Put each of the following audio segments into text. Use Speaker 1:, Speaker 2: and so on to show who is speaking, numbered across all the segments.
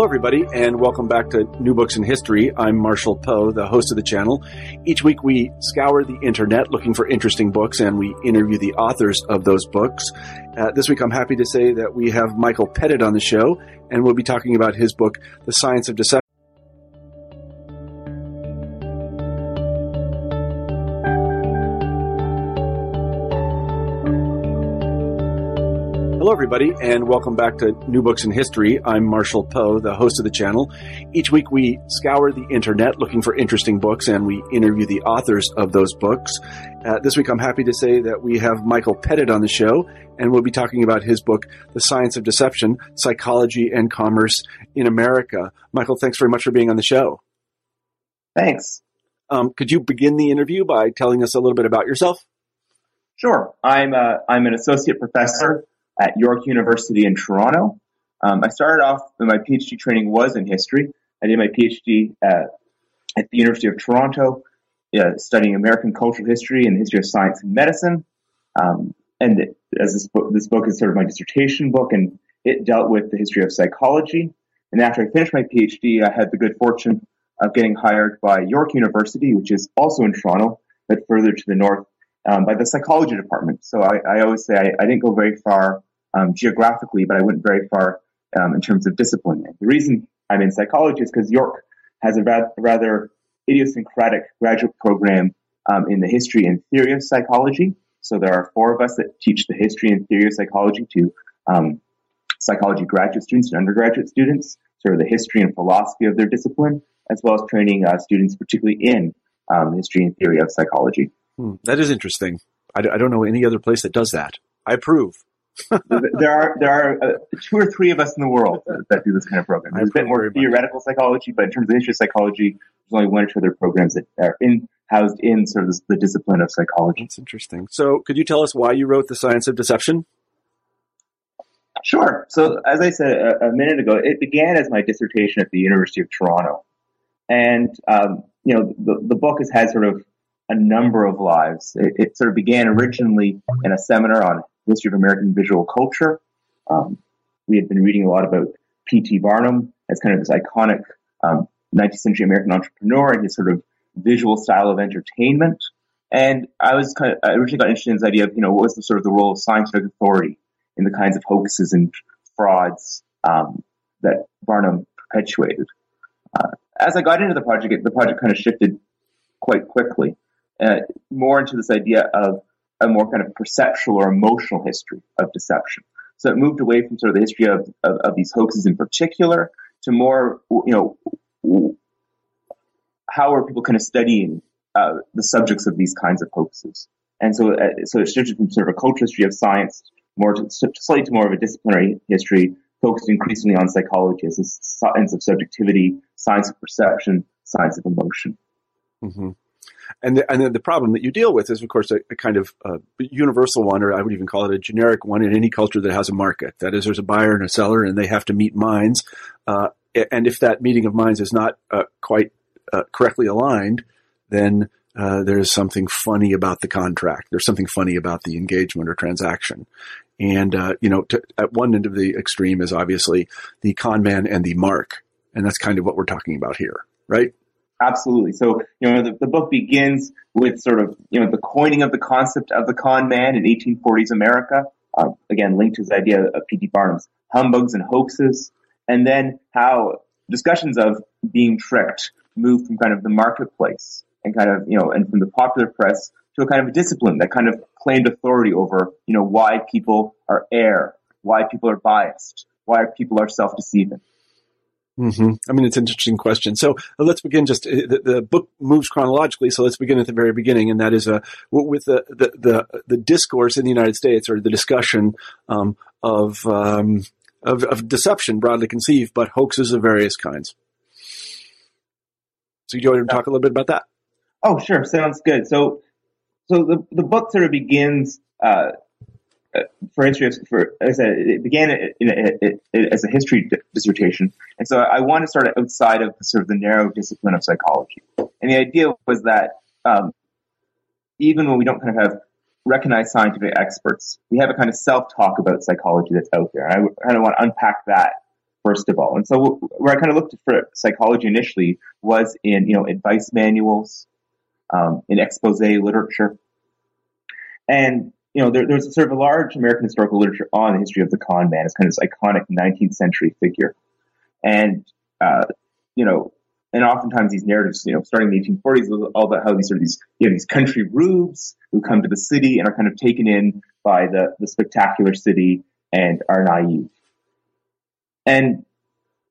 Speaker 1: Hello, everybody, and welcome back to New Books in History. I'm Marshall Poe, the host of the channel. Each week we scour the internet looking for interesting books and we interview the authors of those books. Uh, this week I'm happy to say that we have Michael Pettit on the show, and we'll be talking about his book, The Science of Deception. Everybody, and welcome back to New Books in History. I'm Marshall Poe, the host of the channel. Each week we scour the internet looking for interesting books and we interview the authors of those books. Uh, this week I'm happy to say that we have Michael Pettit on the show, and we'll be talking about his book, The Science of Deception Psychology and Commerce in America. Michael, thanks very much for being on the show.
Speaker 2: Thanks.
Speaker 1: Um, could you begin the interview by telling us a little bit about yourself?
Speaker 2: Sure. I'm, uh, I'm an associate professor at York University in Toronto. Um, I started off, my PhD training was in history. I did my PhD at, at the University of Toronto, uh, studying American cultural history and the history of science and medicine. Um, and it, as this book, this book is sort of my dissertation book, and it dealt with the history of psychology. And after I finished my PhD, I had the good fortune of getting hired by York University, which is also in Toronto, but further to the north, um, by the psychology department. So I, I always say I, I, didn't go very far um, geographically, but I went very far um, in terms of discipline. The reason I'm in psychology is because York has a rather, rather idiosyncratic graduate program um, in the history and theory of psychology. So there are four of us that teach the history and theory of psychology to um, psychology graduate students and undergraduate students, sort of the history and philosophy of their discipline, as well as training uh, students, particularly in um, history and theory of psychology.
Speaker 1: Hmm, that is interesting. I, I don't know any other place that does that. I approve
Speaker 2: there are there are uh, two or three of us in the world that, that do this kind of program. There's a bit more theoretical psychology, but in terms of of psychology, there's only one or two other programs that are in housed in sort of the discipline of psychology.
Speaker 1: That's interesting. So, could you tell us why you wrote the Science of Deception?
Speaker 2: Sure. So, as I said a, a minute ago, it began as my dissertation at the University of Toronto, and um, you know the, the book has had sort of a number of lives. It, it, sort of began originally in a seminar on history of American visual culture. Um, we had been reading a lot about P.T. Barnum as kind of this iconic um, 19th century American entrepreneur and his sort of visual style of entertainment. And I was kind of, I originally got interested in this idea of, you know, what was the sort of the role of scientific authority in the kinds of hoaxes and frauds um, that Barnum perpetuated. Uh, as I got into the project, the project kind of shifted quite quickly, uh, more into this idea of a more kind of perceptual or emotional history of deception. So it moved away from sort of the history of, of, of these hoaxes in particular to more, you know, how are people kind of studying uh, the subjects of these kinds of hoaxes? And so, uh, so it shifted from sort of a cultural history of science more to, slightly to more of a disciplinary history, focused increasingly on psychology as a science of subjectivity, science of perception, science of emotion.
Speaker 1: Mm-hmm. And the, and the problem that you deal with is, of course, a, a kind of uh, universal one, or I would even call it a generic one in any culture that has a market. That is, there's a buyer and a seller, and they have to meet minds. Uh, and if that meeting of minds is not uh, quite uh, correctly aligned, then uh, there's something funny about the contract. There's something funny about the engagement or transaction. And, you know, to, at one end of the extreme is obviously the con man and the mark. And that's kind of what we're talking about here, right?
Speaker 2: Absolutely. So, you know, the, the, book begins with sort of, you know, the coining of the concept of the con man in 1840s America. Uh, again, linked to this idea of P.T. Barnum's humbugs and hoaxes. And then how discussions of being tricked move from kind of the marketplace and kind of, you know, and from the popular press to a kind of a discipline that kind of claimed authority over, you know, why people are air, why people are biased, why people are self-deceiving.
Speaker 1: Mm-hmm. I mean, it's an interesting question. So uh, let's begin. Just uh, the, the, book moves chronologically, so let's begin at the very beginning, and that is uh, with the, the, the the discourse in the United States or the discussion um, of, um, of, of deception, broadly conceived, but hoaxes of various kinds. So, you want to talk a little bit about that?
Speaker 2: Oh, sure. Sounds good. So, so the the book sort of begins. Uh, for of, for as I said, it began it, it, it, as a history dissertation, and so I wanted to start outside of sort of the narrow discipline of psychology. And the idea was that um, even when we don't kind of have recognized scientific experts, we have a kind of self-talk about psychology that's out there. And I kind of want to unpack that first of all. And so where I kind of looked for psychology initially was in you know advice manuals, um, in expose literature, and you know, there, there's sort of a large American historical literature on the history of the con man as kind of this iconic 19th century figure. And, uh, you know, and oftentimes these narratives, you know, starting in the 1840s, was all about how these sort of these, you know, these country rubes who come to the city and are kind of taken in by the, the spectacular city and are naive. And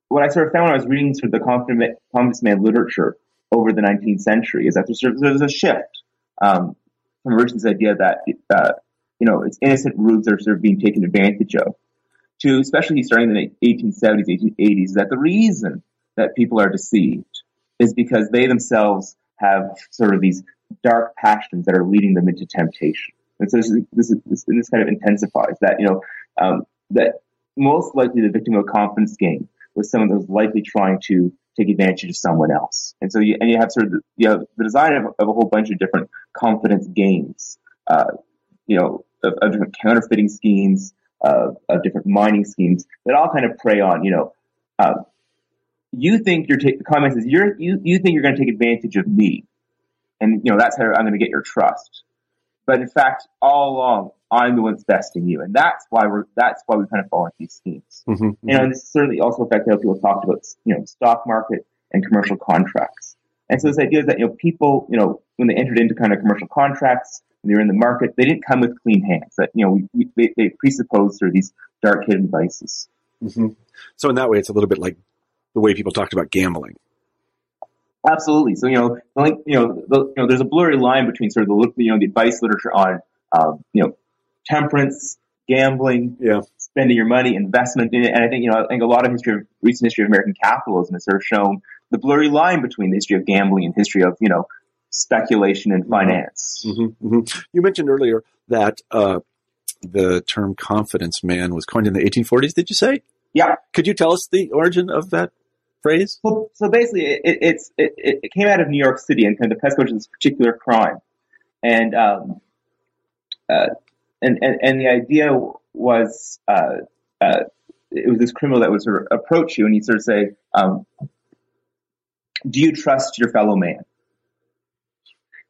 Speaker 2: what I sort of found when I was reading sort of the confident, confidence man literature over the 19th century is that there's, there's a shift um, from originally this idea that uh, you know, it's innocent roots are sort of being taken advantage of. To especially starting in the 1870s, 1880s, that the reason that people are deceived is because they themselves have sort of these dark passions that are leading them into temptation. And so this, is, this, is, this, this kind of intensifies that, you know, um, that most likely the victim of a confidence game was someone that was likely trying to take advantage of someone else. And so you, and you have sort of the, you have the design of, of a whole bunch of different confidence games, uh, you know, of, of different counterfeiting schemes, of, of, different mining schemes that all kind of prey on, you know, uh, you think you're ta- the comment says you're you you think you're going to take advantage of me, and you know that's how I'm going to get your trust. But in fact, all along, I'm the one that's besting you, and that's why we're that's why we kind of fall into these schemes. Mm-hmm, mm-hmm. You know, and this certainly also affected how people talked about you know stock market and commercial contracts. And so this idea is that you know people you know when they entered into kind of commercial contracts, they're in the market, they didn't come with clean hands. That you know, we, we, they, they presuppose sort of these dark hidden vices.
Speaker 1: Mm-hmm. So in that way, it's a little bit like the way people talked about gambling.
Speaker 2: Absolutely. So you know, like you know, the, you know, there's a blurry line between sort of the you know the advice literature on um, you know temperance, gambling,
Speaker 1: yeah.
Speaker 2: spending your money, investment in it, and I think you know I think a lot of history of recent history of American capitalism has sort of shown the blurry line between the history of gambling and history of you know speculation and finance.
Speaker 1: Mm-hmm, mm-hmm. You mentioned earlier that uh, the term confidence man was coined in the 1840s. Did you say?
Speaker 2: Yeah.
Speaker 1: Could you tell us the origin of that phrase?
Speaker 2: Well, so basically, it, it's it, it, came out of New York City and kind of the this particular crime, and um, uh, and, and and the idea was uh, uh, it was this criminal that would sort of approach you and he'd sort of say, um, "Do you trust your fellow man?"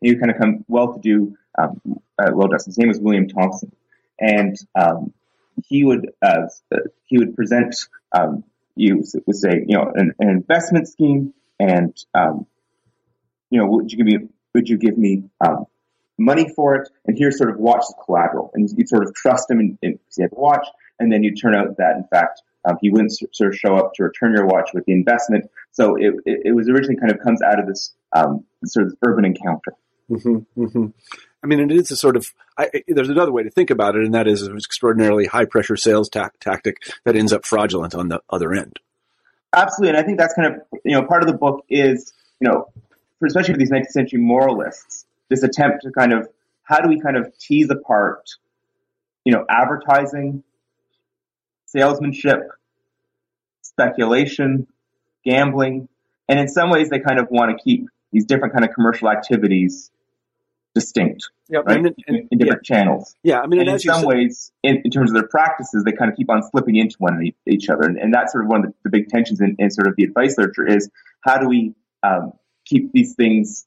Speaker 2: He kind of come well-to-do, um, uh, well-dressed. His name was William Thompson, and um, he would uh, he would present um, you would say you know an, an investment scheme, and um, you know would you give me would you give me um, money for it? And here's sort of watch the collateral, and you sort of trust him, and you have a watch, and then you turn out that in fact. Um, he wouldn't sort of show up to return your watch with the investment. So it, it, it was originally kind of comes out of this um, sort of urban encounter.
Speaker 1: Mm-hmm, mm-hmm. I mean, it is a sort of. I, there's another way to think about it, and that is an extraordinarily high pressure sales ta- tactic that ends up fraudulent on the other end.
Speaker 2: Absolutely, and I think that's kind of you know part of the book is you know, for, especially for these 19th century moralists, this attempt to kind of how do we kind of tease apart, you know, advertising, salesmanship, speculation, gambling, and in some ways they kind of want to keep these different kind of commercial activities distinct,
Speaker 1: yep.
Speaker 2: right? And, and, in, different
Speaker 1: yeah.
Speaker 2: channels.
Speaker 1: Yeah, I mean,
Speaker 2: and in some said, ways, in, in, terms of their practices, they kind of keep on slipping into one each other, and, and that's sort of one of the, the big tensions in, in, sort of the advice literature is how do we um, keep these things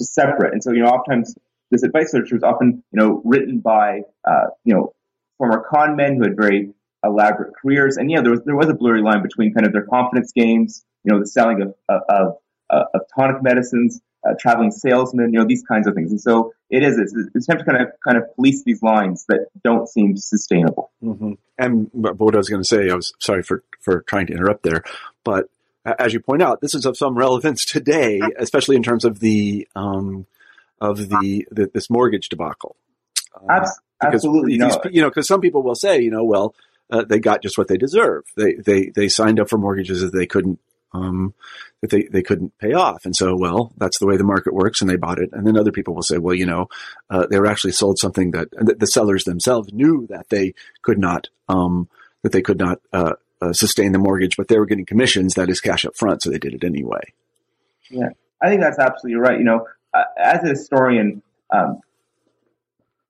Speaker 2: separate? And so, you know, oftentimes this advice literature is often, you know, written by, uh, you know, former con men who had very elaborate careers, and yeah, there was there was a blurry line between kind of their confidence games, you know, the selling of of, of, uh, of tonic medicines uh, traveling salesmen, you know, these kinds of things. And so it is, it's, it's time to kind of, kind of police these lines that don't seem sustainable.
Speaker 1: Mm-hmm. And what I was going to say, I was sorry for, for trying to interrupt there, but as you point out, this is of some relevance today, especially in terms of the um, of the, the, this mortgage debacle.
Speaker 2: Uh, Absolutely,
Speaker 1: these, you know, because some people will say, you know, well, uh, they got just what they deserve. They they they signed up for mortgages that they couldn't um, that they, they couldn't pay off. And so, well, that's the way the market works and they bought it. And then other people will say, well, you know, uh, they were actually sold something that the sellers themselves knew that they could not, um, that they could not, uh, uh, sustain the mortgage, but they were getting commissions, that is cash up front. So they did it anyway.
Speaker 2: Yeah. I think that's absolutely right. You know, uh, as a historian, um,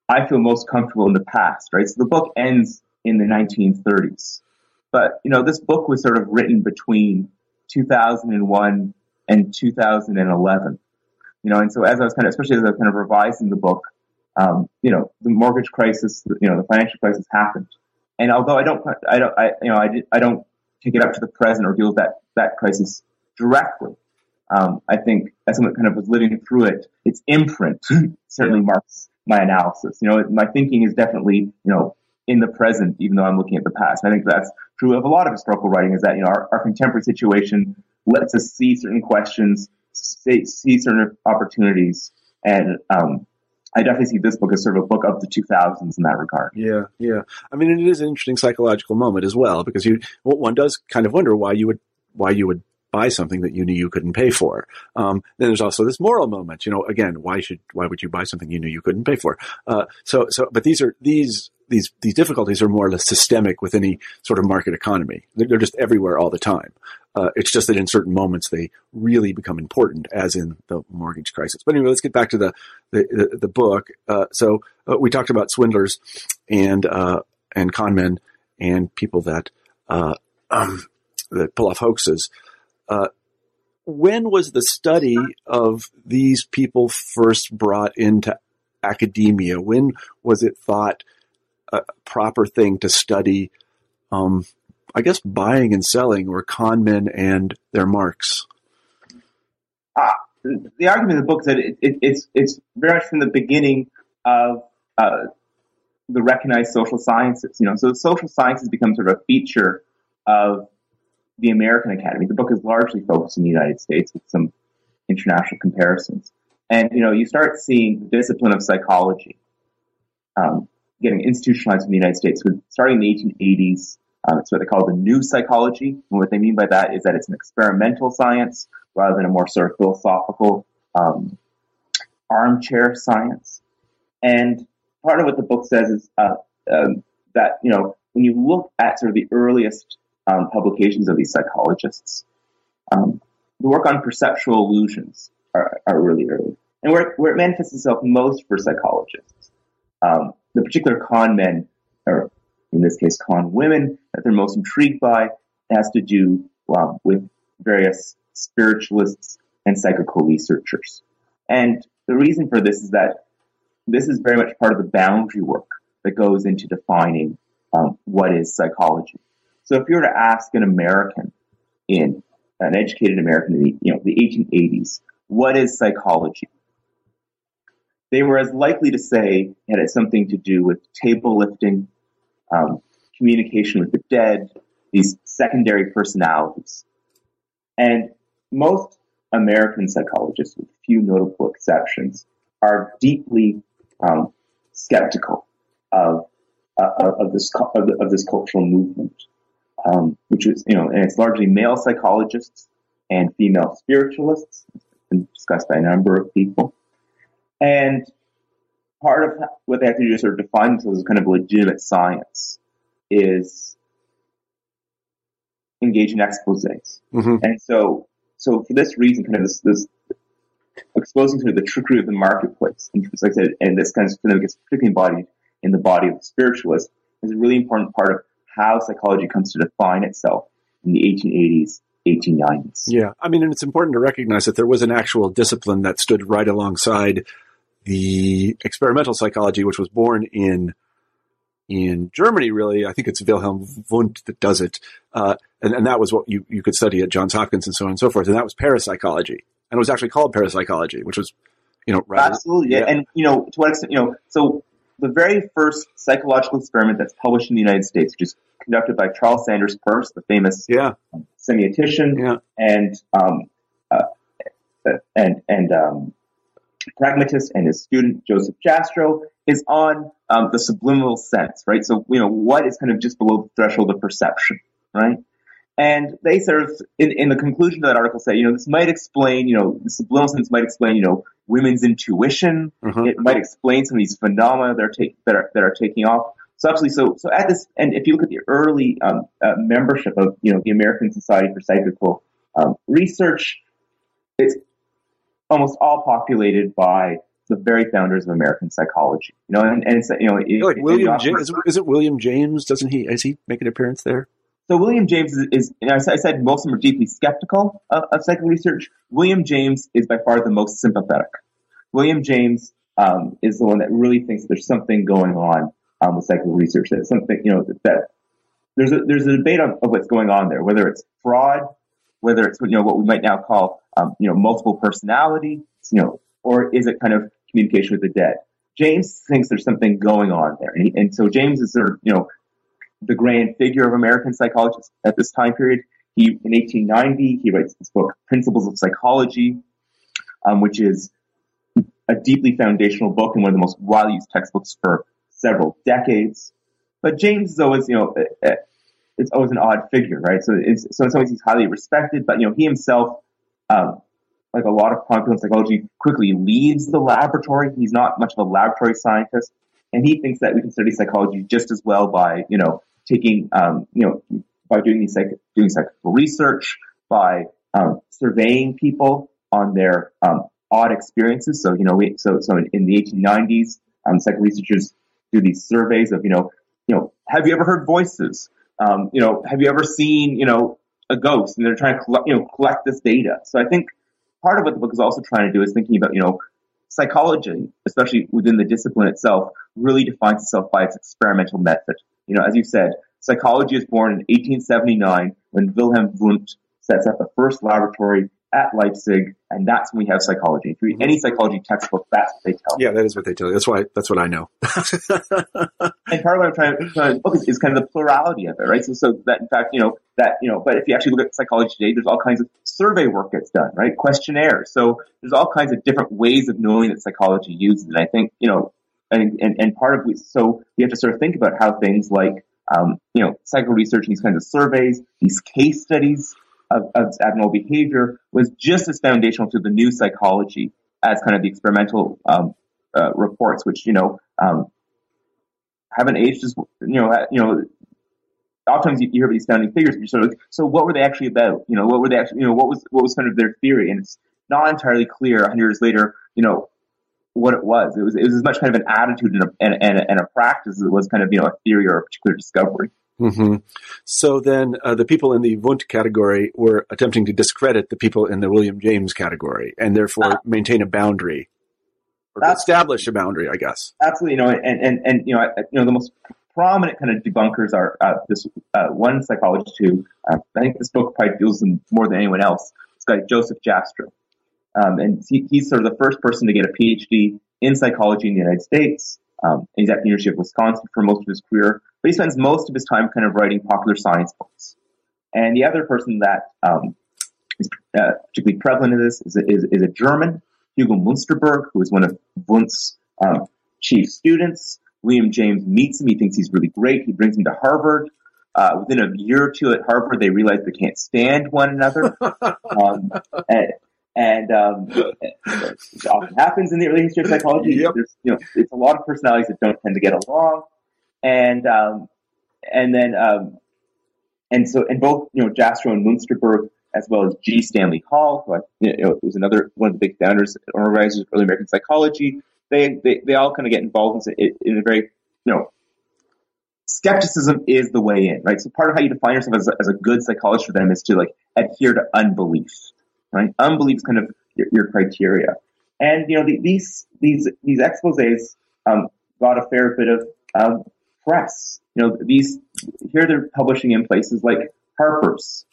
Speaker 2: I feel most comfortable in the past, right? So the book ends in the 1930s. But, you know, this book was sort of written between 2001 and 2011. You know, and so as I was kind of, especially as I was kind of revising the book, um, you know, the mortgage crisis, you know, the financial crisis happened. And although I don't, I don't, I, you know, I, did, I don't take it up to the present or deal with that, that crisis directly. Um, I think as someone kind of was living through it, its imprint certainly marks my analysis. You know, my thinking is definitely, you know, in the present, even though I'm looking at the past. I think that's true of a lot of historical writing is that, you know, our, our contemporary situation lets us see certain questions, see, see certain opportunities. And, um, I definitely see this book as sort of a book of the 2000s in that regard.
Speaker 1: Yeah, yeah. I mean, it is an interesting psychological moment as well because you, one does kind of wonder why you would, why you would buy something that you knew you couldn't pay for. Um, then there's also this moral moment. You know, again, why should why would you buy something you knew you couldn't pay for? Uh, so so, but these are these these these difficulties are more or less systemic with any sort of market economy. They're, they're just everywhere all the time. Uh, it's just that in certain moments they really become important, as in the mortgage crisis. But anyway, let's get back to the the, the, the book. Uh, so uh, we talked about swindlers and uh, and con men and people that uh, um, that pull off hoaxes. Uh, when was the study of these people first brought into academia? When was it thought a proper thing to study, um, I guess, buying and selling or con men and their marks?
Speaker 2: Uh, the argument in the book is that it, it, it's, it's very much from the beginning of uh, the recognized social sciences. You know, so the social sciences become sort of a feature of the American Academy. The book is largely focused in the United States with some international comparisons. And, you know, you start seeing the discipline of psychology um, getting institutionalized in the United States starting in the 1880s. Um, it's what they call the new psychology. And what they mean by that is that it's an experimental science rather than a more sort of philosophical um, armchair science. And part of what the book says is uh, um, that, you know, when you look at sort of the earliest um, publications of these psychologists. Um, the work on perceptual illusions are, are really early. And where, where, it manifests itself most for psychologists, um, the particular con men, or in this case, con women, that they're most intrigued by has to do um, with various spiritualists and psychical researchers. And the reason for this is that this is very much part of the boundary work that goes into defining um, what is psychology. So if you were to ask an American in an educated American in the, you know, the 1880s, what is psychology? They were as likely to say it had something to do with table lifting, um, communication with the dead, these secondary personalities. And most American psychologists, with few notable exceptions, are deeply um, skeptical of, uh, of this of, of, this cultural movement um, which is, you know, and it's largely male psychologists and female spiritualists. It's been discussed by a number of people. And part of what they have to do to sort of define themselves as kind of legitimate science is engage in exposés. Mm-hmm. And so, so for this reason, kind of this, this exposing sort of the trickery of the marketplace, and like I said, and this kind of gets particularly embodied in the body of the spiritualist, is a really important part of how psychology comes to define itself in the 1880s, 1890s.
Speaker 1: Yeah, I mean, and it's important to recognize that there was an actual discipline that stood right alongside the experimental psychology, which was born in in Germany. Really, I think it's Wilhelm Wundt that does it, uh, and, and that was what you you could study at Johns Hopkins and so on and so forth. And that was parapsychology, and it was actually called parapsychology, which was you know rather,
Speaker 2: absolutely, yeah. And you know to what extent, you know, so the very first psychological experiment that's published in the United States, which is conducted by Charles Sanders Peirce, the famous
Speaker 1: yeah.
Speaker 2: semiotician,
Speaker 1: Yeah.
Speaker 2: and um, uh, and and um, pragmatist, and his student Joseph Jastrow is on um, the subliminal sense, right? So you know what is kind of just below the threshold of perception, right? And they sort of, in, in the conclusion of that article, say, you know, this might explain, you know, the subliminal sense might explain, you know, women's intuition.
Speaker 1: Mhm.
Speaker 2: It might explain some of these phenomena that are, take, that are that are taking off. So actually, so so at this, and if you look at the early um, uh, membership of, you know, the American Society for Psychical um, Research, it's almost all populated by the very founders of American psychology. You know, and, and it's you know, it,
Speaker 1: Like William James, is, is it William James? Doesn't he? Does he make an appearance there?
Speaker 2: So William James is, is you know, I said- most of them are deeply skeptical of, of psychical research. William James is by far the most sympathetic. William James um, is the one that really thinks there's something going on um, with psychical research. That something you know that, that there's a there's a debate on, of what's going on there, whether it's fraud, whether it's you know what we might now call um, you know multiple personality, you know, or is it kind of communication with the dead? James thinks there's something going on there, and, he, and so James is sort of you know the grand figure of American psychologists at this time period. He, in 1890, he writes this book, Principles of Psychology, um, which is a deeply foundational book and one of the most widely used textbooks for several decades. But James is always, you know, uh, uh, it's always an odd figure, right? So, so in some ways he's highly respected, but you know, he himself, um, like a lot of popular psychology, quickly leaves the laboratory. He's not much of a laboratory scientist, and he thinks that we can study psychology just as well by, you know, taking, um, you know, by doing these psych- doing psychological research, by um, surveying people on their um, odd experiences. So, you know, we, so so in, in the 1890s, um, psych researchers do these surveys of, you know, you know, have you ever heard voices? Um, you know, have you ever seen, you know, a ghost? And they're trying to collect, you know, collect this data. So I think part of what the book is also trying to do is thinking about, you know, psychology, especially within the discipline itself, really defines itself by its experimental method. You know, as you said, psychology is born in 1879 when Wilhelm Wundt sets up the first laboratory at Leipzig, and that's when we have psychology. If you read mm-hmm. any psychology textbook, that's what they tell you.
Speaker 1: Yeah, that is what they tell you. That's why. That's what I know.
Speaker 2: And part of what I'm trying, trying to look at is kind of the plurality of it, right? So, so that in fact, you know, that, you know, but if you actually look at psychology today, there's all kinds of survey work gets done, right? Questionnaires. So there's all kinds of different ways of knowing that psychology uses it. And I think, you know, and, and, and part of it, so we have to sort of think about how things like, um, you know, psycho research, and these kinds of surveys, these case studies of, of abnormal behavior was just as foundational to the new psychology as kind of the experimental, um, uh, reports, which, you know, um, haven't aged as you know. You know, oftentimes you, hear about these founding figures, and you're sort of like, so what were they actually about? You know, what were they actually? You know, what was what was kind of their theory? And it's not entirely clear. hundred years later, you know, what it was. It was it was as much kind of an attitude and a, and, and, and a practice as it was kind of you know a theory or a particular discovery.
Speaker 1: hmm So then, uh, the people in the Wundt category were attempting to discredit the people in the William James category, and therefore maintain a boundary or establish a boundary. I guess.
Speaker 2: Absolutely, you know, and and and you know, I- you know, the most prominent kind of debunkers are uh, this uh, one psychologist who I think this book probably deals with more than anyone else. This guy Joseph Jastrow, um, and he, he's sort of the first person to get a PhD in psychology in the United States. Um, he's at the University of Wisconsin for most of his career, but he spends most of his time kind of writing popular science books. And the other person that um, is uh, particularly prevalent in this is a, is, is a German, Hugo Munsterberg, who is one of Wundt's um, chief students. William James meets him. He thinks he's really great. He brings him to Harvard. Uh, within a year or two at Harvard, they realize they can't stand one another. um, and and um, it often happens in the early history of psychology.
Speaker 1: Yep.
Speaker 2: There's, you know, it's a lot of personalities that don't tend to get along. And um, and then um, and so and both you know Jastrow and Munsterberg as well as G. Stanley Hall, who I, you know, was another one of the big founders and organizers of early American psychology. They they, they all kind of get involved in, in a very you know skepticism is the way in, right? So part of how you define yourself as a, as a good psychologist for them is to like adhere to unbelief, right? Unbelief is kind of your, your criteria, and you know the, these these these exposés um, got a fair bit of um, press. You know these here they're publishing in places like Harper's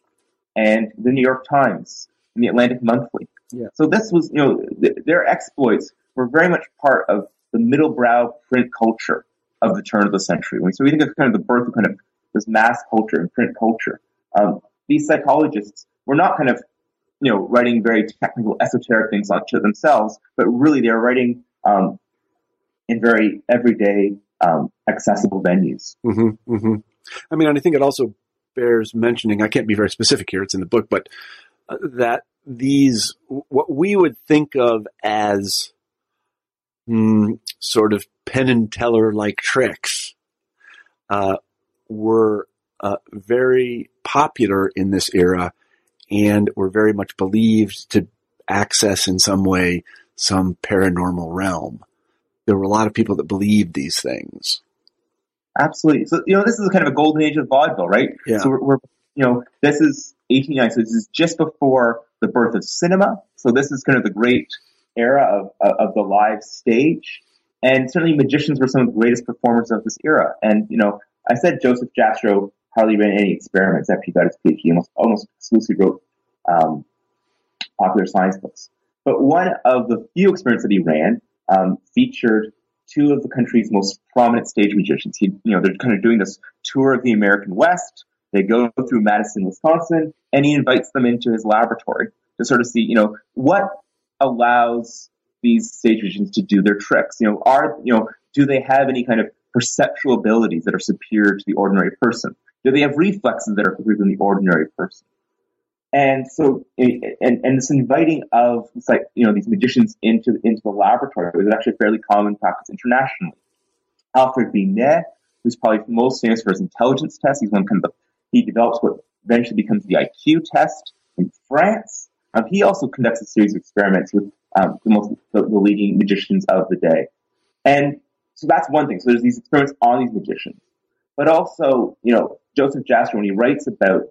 Speaker 2: and the New York Times and the Atlantic Monthly.
Speaker 1: Yeah.
Speaker 2: So this was, you know, th- their exploits were very much part of the middle brow print culture of the turn of the century. So we think of kind of the birth of kind of this mass culture and print culture. Um, these psychologists were not kind of, you know, writing very technical, esoteric things to themselves, but really they're writing um, in very everyday, um, accessible venues.
Speaker 1: Mm-hmm, mm-hmm. I mean, and I think it also bears mentioning. I can't be very specific here; it's in the book, but uh, that these what we would think of as mm, sort of Penn and Teller like tricks uh, were uh, very popular in this era and were very much believed to access in some way some paranormal realm. There were a lot of people that believed these things.
Speaker 2: Absolutely. So, you know, this is kind of a golden age of vaudeville, right?
Speaker 1: Yeah.
Speaker 2: So we're, we're you know, this is 1890, so this is just before the birth of cinema. So this is kind of the great era of, of the live stage. And certainly magicians were some of the greatest performers of this era. And, you know, I said Joseph Jastrow hardly ran any experiments after he got his PhD. He almost, almost exclusively wrote um, popular science books. But one of the few experiments that he ran um, featured two of the country's most prominent stage magicians. He, you know, they're kind of doing this tour of the American West. They go through Madison, Wisconsin, and he invites them into his laboratory to sort of see, you know, what allows these stage magicians to do their tricks. You know, are you know, do they have any kind of perceptual abilities that are superior to the ordinary person? Do they have reflexes that are superior than the ordinary person? And so, and, and this inviting of like, you know, these magicians into, into the laboratory was actually a fairly common practice internationally. Alfred Binet, who's probably most famous for his intelligence test, he's one kind of he develops what eventually becomes the IQ test in France. Um, he also conducts a series of experiments with um, the most the, the, leading magicians of the day, and so that's one thing. So there's these experiments on these magicians, but also, you know, Joseph Jastrow when he writes about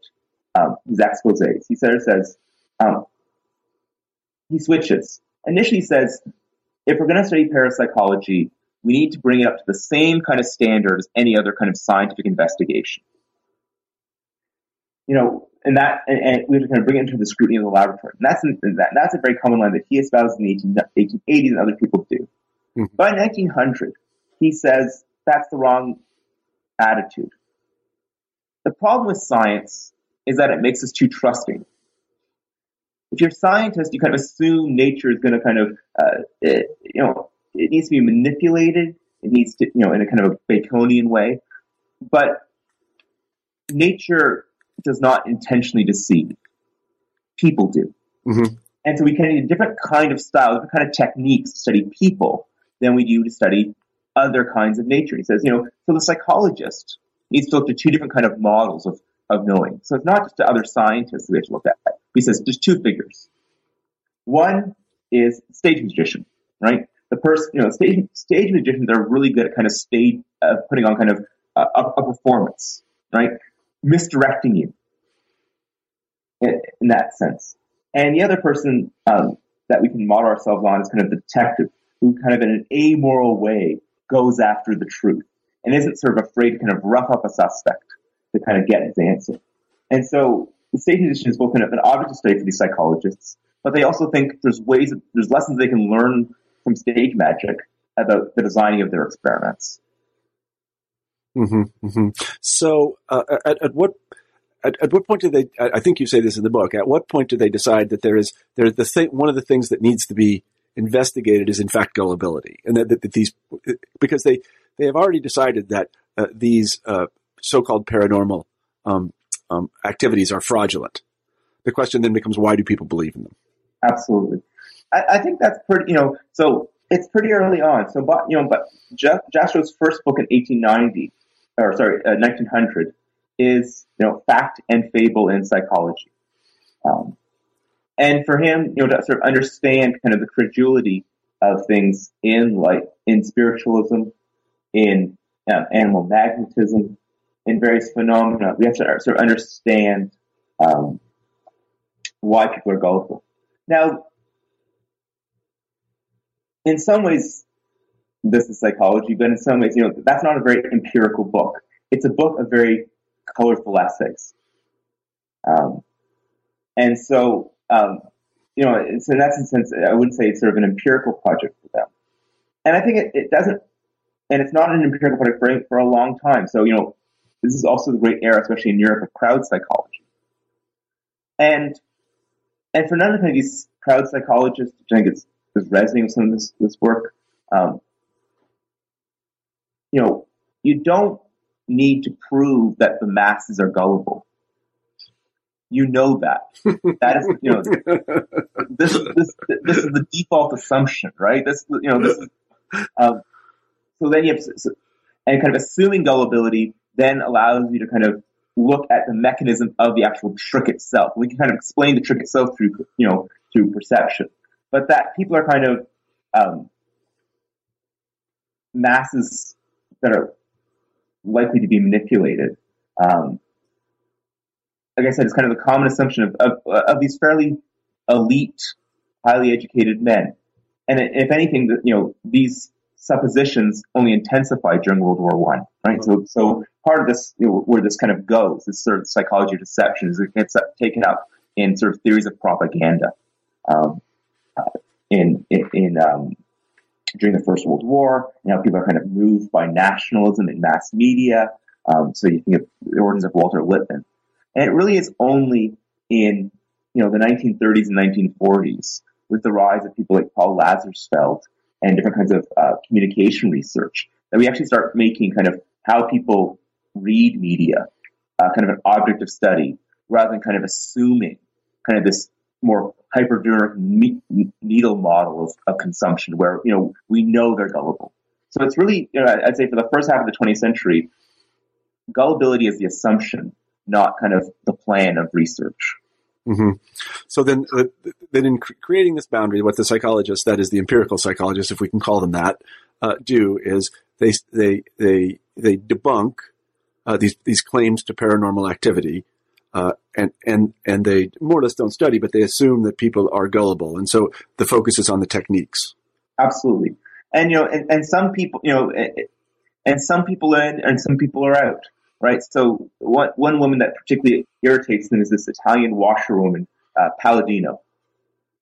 Speaker 2: um, his exposés. He sort of says, um, he switches. Initially, he says, if we're going to study parapsychology, we need to bring it up to the same kind of standard as any other kind of scientific investigation. You know, and that, and, and we have to kind of bring it into the scrutiny of the laboratory. And that's, that, that's a very common line that he espouses in the 18, 1880s and other people do. Mm-hmm. By 1900, he says that's the wrong attitude. The problem with science is that it makes us too trusting. If you're a scientist, you kind of assume nature is going to kind of, uh, it, you know, it needs to be manipulated. It needs to, you know, in a kind of a Baconian way. But nature does not intentionally deceive. People do. Mm-hmm. And so we can need a different kind of style, different kind of techniques to study people than we do to study other kinds of nature. He says, you know, so the psychologist needs to look at two different kind of models of of knowing. So it's not just the other scientists we have to look at. He says there's two figures. One is stage magician, right? The person, you know, stage, stage magicians are really good at kind of stage, uh, putting on kind of uh, a, a, performance, right? Misdirecting you in, in, that sense. And the other person um, that we can model ourselves on is kind of the detective who kind of in an amoral way goes after the truth and isn't sort of afraid to kind of rough up a suspect to kind of get his answer. And so the stage magician is both an object of study for these psychologists, but they also think there's ways, there's lessons they can learn from stage magic about the designing of their experiments.
Speaker 1: Mm-hmm, mm-hmm. So, uh, at, at, what at, at, what point do they? I think you say this in the book. At what point do they decide that there is there the thing? One of the things that needs to be investigated is in fact gullibility, and that, that, that these because they they have already decided that uh, these uh, so-called paranormal um, um, activities are fraudulent. The question then becomes, why do people believe in them?
Speaker 2: Absolutely. I, I think that's pretty, you know, so it's pretty early on. So, but, you know, but Jastrow's first book in 1890, or sorry, uh, 1900, is, you know, fact and fable in psychology. Um, and for him, you know, to sort of understand kind of the credulity of things in like in spiritualism, in um, animal magnetism, in various phenomena, we have to sort of understand um, why people are gullible. Now, in some ways, this is psychology, but in some ways, you know, that's not a very empirical book. It's a book of very colorful essays. Um, and so, um, you know, so in that sense, I wouldn't say it's sort of an empirical project for them. and I think it, it doesn't, and it's not an empirical product for, for a long time. So, you know, this is also the great era, especially in Europe, of crowd psychology. And, and for none of these crowd psychologists, which I think is, is resonating with some of this, this work, um, you know, you don't need to prove that the masses are gullible. You know that. That is, you know, this, this, this is the default assumption, right? This, you know, this is, um, so then you have, and kind of assuming gullibility then allows you to kind of look at the mechanism of the actual trick itself. We can kind of explain the trick itself through, you know, through perception. But that people are kind of, um, masses that are likely to be manipulated. Um, like I said, it's kind of the common assumption of, of, of these fairly elite, highly educated men. And if anything, you know, these suppositions only intensified during World War One, right? So, so part of this, you know, where this kind of goes, this sort of psychology of deception, is it gets taken up in sort of theories of propaganda. Um, uh, in in, in um, during the First World War, you know, people are kind of moved by nationalism in mass media. Um, so you think of the origins of Walter Lippmann, and it really is only in you know the 1930s and 1940s with the rise of people like Paul Lazarsfeld and different kinds of uh, communication research that we actually start making kind of how people read media uh, kind of an object of study rather than kind of assuming kind of this more hypodermic needle model of, of consumption where, you know, we know they're gullible. So it's really, you know, I'd say for the first half of the 20th century, gullibility is the assumption, not kind of the plan of research.
Speaker 1: Mm-hmm. So then, uh, then in cr- creating this boundary, what the psychologists, that is the empirical psychologists, if we can call them that, uh, do is they they they they debunk uh, these these claims to paranormal activity, uh, and and and they more or less don't study, but they assume that people are gullible, and so the focus is on the techniques.
Speaker 2: Absolutely, and you know, and, and some people, you know, and some people in and some people are out right? So one, one woman that particularly irritates them is this Italian washerwoman, uh, Palladino,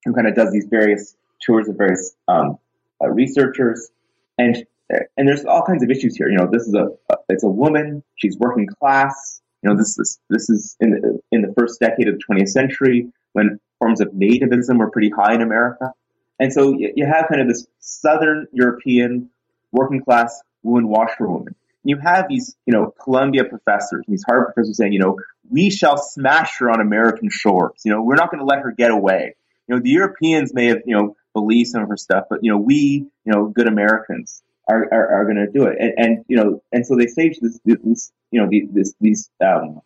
Speaker 2: who kind of does these various tours of various um, uh, researchers, and and there's all kinds of issues here. You know, this is a, it's a woman, she's working class. You know, this is this is in the, in the first decade of the 20th century when forms of nativism were pretty high in America, and so you have kind of this Southern European working class woman washerwoman you have these, you know, Columbia professors, these Harvard professors saying, you know, we shall smash her on American shores. You know, we're not going to let her get away. You know, the Europeans may have, you know, believed some of her stuff, but, you know, we, you know, good Americans are, are, are going to do it. And, and, you know, and so they stage this, this you know, these, these, um,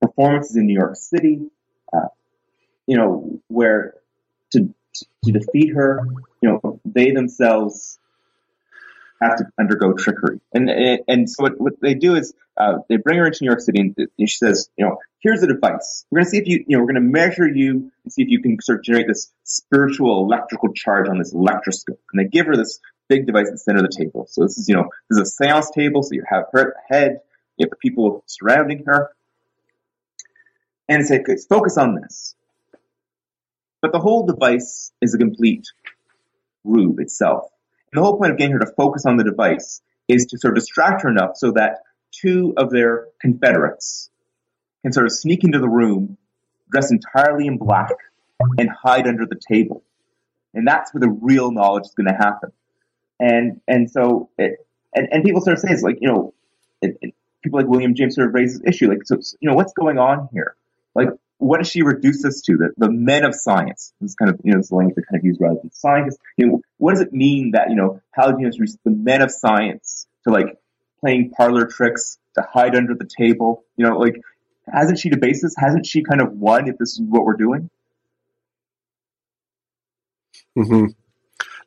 Speaker 2: performances in New York City, uh, you know, where to, to defeat her, you know, they themselves have to undergo trickery. And and so what, what they do is uh, they bring her into New York City and, she says, you know, here's the device. We're going to see if you, you know, we're going to measure you and see if you can sort of generate this spiritual electrical charge on this electroscope. And they give her this big device at the center of the table. So this is, you know, this is a seance table. So you have her head, you have people surrounding her. And it's like, focus on this. But the whole device is a complete rube itself the whole point of getting her to focus on the device is to sort of distract her enough so that two of their Confederates can sort of sneak into the room dressed entirely in black and hide under the table. And that's where the real knowledge is going to happen. And, and so, it, and, and people sort of say it's like, you know, it, it, people like William James sort of raises issue, like, so, you know, what's going on here? Like, what does she reduce us to? The, the men of science. This kind of, you know, this language they kind of use rather than scientists. You know, what does it mean that, you know, Palladino's reduced the men of science to like playing parlor tricks, to hide under the table? You know, like, hasn't she debased us? Hasn't she kind of won if this is what we're doing?
Speaker 1: Mm-hmm.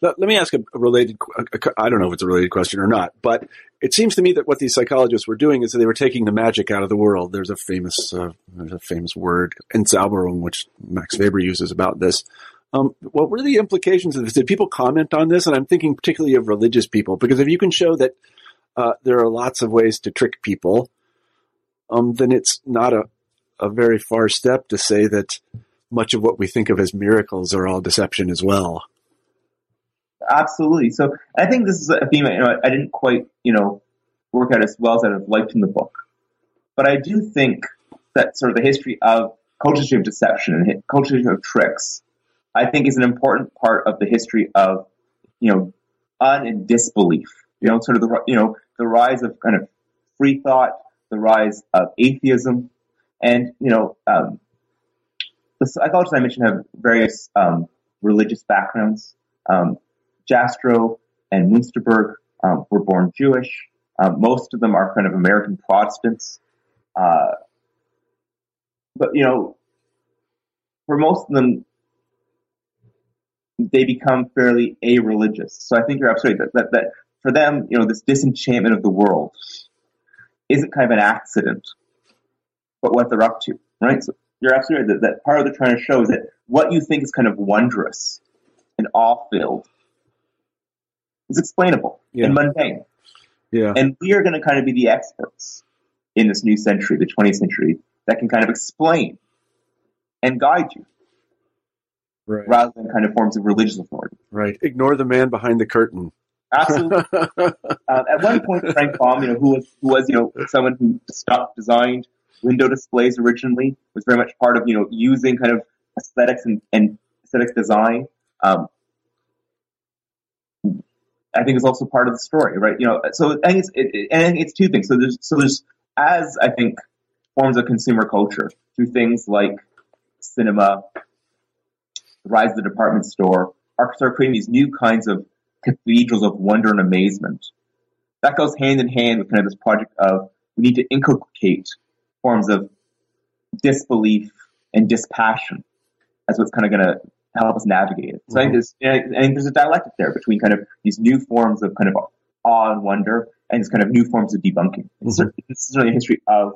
Speaker 1: Let, let me ask a, related, I don't know if it's a related question or not, but it seems to me that what these psychologists were doing is that they were taking the magic out of the world. There's a famous, uh, there's a famous word, Entzauberung, which Max Weber uses about this. Um, what were the implications of this? Did people comment on this? And I'm thinking particularly of religious people, because if you can show that uh, there are lots of ways to trick people, um, then it's not a, a very far step to say that much of what we think of as miracles are all deception as well.
Speaker 2: Absolutely. So I think this is a theme you know, I didn't quite, you know, work out as well as I'd have liked in the book. But I do think that sort of the history of culture of deception and culture of tricks, I think is an important part of the history of, you know, un and disbelief. You know, sort of the, you know, the rise of kind of free thought, the rise of atheism, and, you know, um, the psychologists I mentioned have various um, religious backgrounds. Um, Jastrow and Munsterberg um, were born Jewish. Um, most of them are kind of American Protestants. Uh, but, you know, for most of them, they become fairly a-religious. So I think you're absolutely that, that, that for them, you know, this disenchantment of the world isn't kind of an accident, but what they're up to, right? So you're absolutely right that, that part of the trying to show is that what you think is kind of wondrous and awe-filled is explainable yeah. and mundane.
Speaker 1: Yeah.
Speaker 2: And we are going to kind of be the experts in this new century, the 20th century, that can kind of explain and guide you. Right. Rather than kind of forms of religious authority.
Speaker 1: Right. Ignore the man behind the curtain.
Speaker 2: Absolutely. uh, at one point, Frank Baum, you know, who was who was you know someone who stopped designed window displays originally, was very much part of you know using kind of aesthetics and, and aesthetics design. Um, I think is also part of the story, right? You know, so I think it's it, and it's two things. So there's so there's as I think forms of consumer culture through things like cinema, the rise of the department store, are creating these new kinds of cathedrals of wonder and amazement. That goes hand in hand with kind of this project of we need to inculcate forms of disbelief and dispassion as what's kind of going to help us navigate it. So mm-hmm. I, think there's, I think there's a dialectic there between kind of these new forms of kind of awe and wonder and these kind of new forms of debunking. Mm-hmm. It's, certainly a history of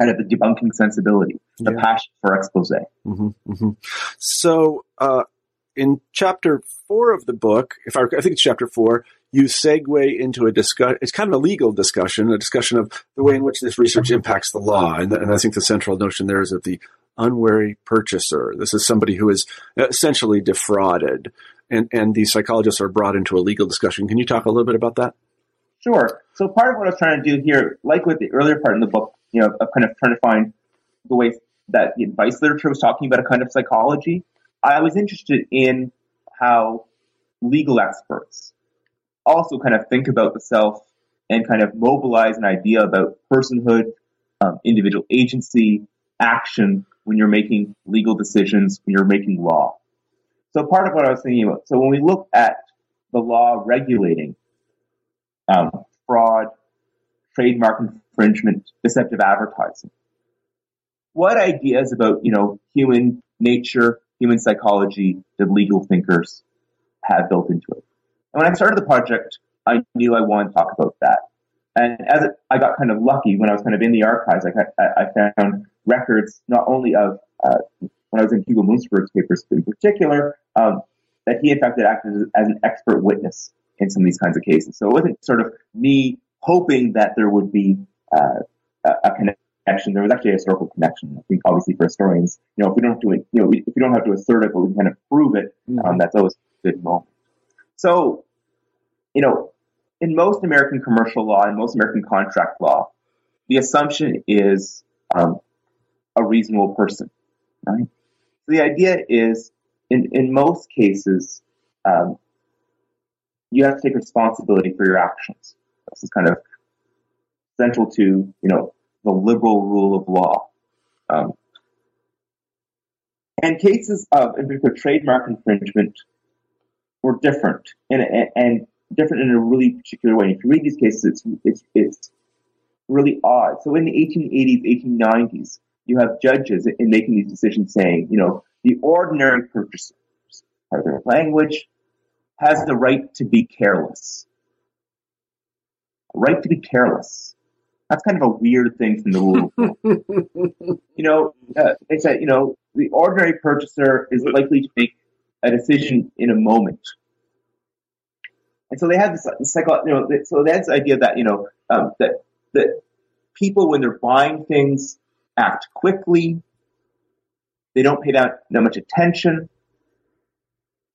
Speaker 2: kind of the debunking sensibility, the yeah. passion for expose.
Speaker 1: Mm-hmm, mm-hmm. So, uh, in chapter four of the book, if I, I think it's chapter four, you segue into a discussion. It's kind of a legal discussion, a discussion of the way in which this research impacts the law. And, and I think the central notion there is that the unwary purchaser. This is somebody who is essentially defrauded, and and these psychologists are brought into a legal discussion. Can you talk a little bit about that?
Speaker 2: Sure. So part of what I was trying to do here, like with the earlier part in the book, you know, of kind of trying to find the way that the advice literature was talking about a kind of psychology, I was interested in how legal experts also kind of think about the self and kind of mobilize an idea about personhood, um, individual agency, action when you're making legal decisions, when you're making law. So part of what I was thinking about, so when we look at the law regulating um, fraud, trademark infringement, deceptive advertising, what ideas about you know human nature, human psychology did legal thinkers have built into it? And when I started the project, I knew I wanted to talk about that. And as it, I got kind of lucky when I was kind of in the archives, I, I found records not only of uh, when I was in Hugo Munsterberg's papers in particular, um, that he in fact had acted as an expert witness in some of these kinds of cases. So it wasn't sort of me hoping that there would be uh, a connection. There was actually a historical connection. I think obviously for historians, you know, if we don't have to, you know, if we don't have to assert it, but we can kind of prove it, mm-hmm. um, that's always a good moment. So, you know, in most American commercial law and most American contract law, the assumption is um, a reasonable person, right? So the idea is, in, in most cases, um, you have to take responsibility for your actions. This is kind of central to, you know, the liberal rule of law. Um, and cases of, in particular, trademark infringement were different and, and different in a really particular way. If you read these cases, it's, it's, it's really odd. So in the 1880s, 1890s, you have judges in making these decisions saying, you know, the ordinary purchaser, part their language, has the right to be careless. Right to be careless. That's kind of a weird thing from the rule. you know, uh, they said, you know, the ordinary purchaser is likely to make a decision in a moment. And so they have this, psycho, you know, so that's the idea that, you know, um, that, that people, when they're buying things, act quickly. They don't pay that, that much attention.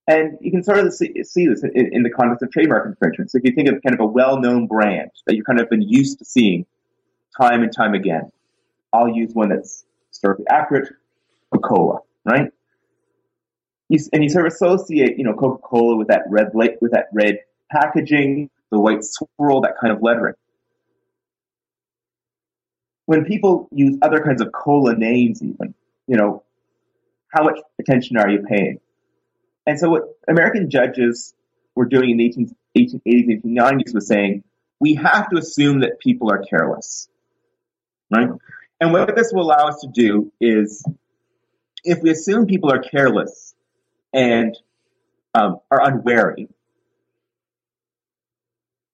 Speaker 2: And you can sort of see, see this in, in, the context of trademark infringement. So if you think of kind of a well-known brand that you've kind of been used to seeing time and time again, I'll use one that's historically accurate, Coca-Cola, right? You, and you sort of associate, you know, Coca-Cola with that red light, with that red packaging, the white swirl, that kind of lettering. When people use other kinds of cola names, even, you know, how much attention are you paying? And so what American judges were doing in the 18, 1880s, 1890s was saying, we have to assume that people are careless, right? And what this will allow us to do is, if we assume people are careless and um, are unwary,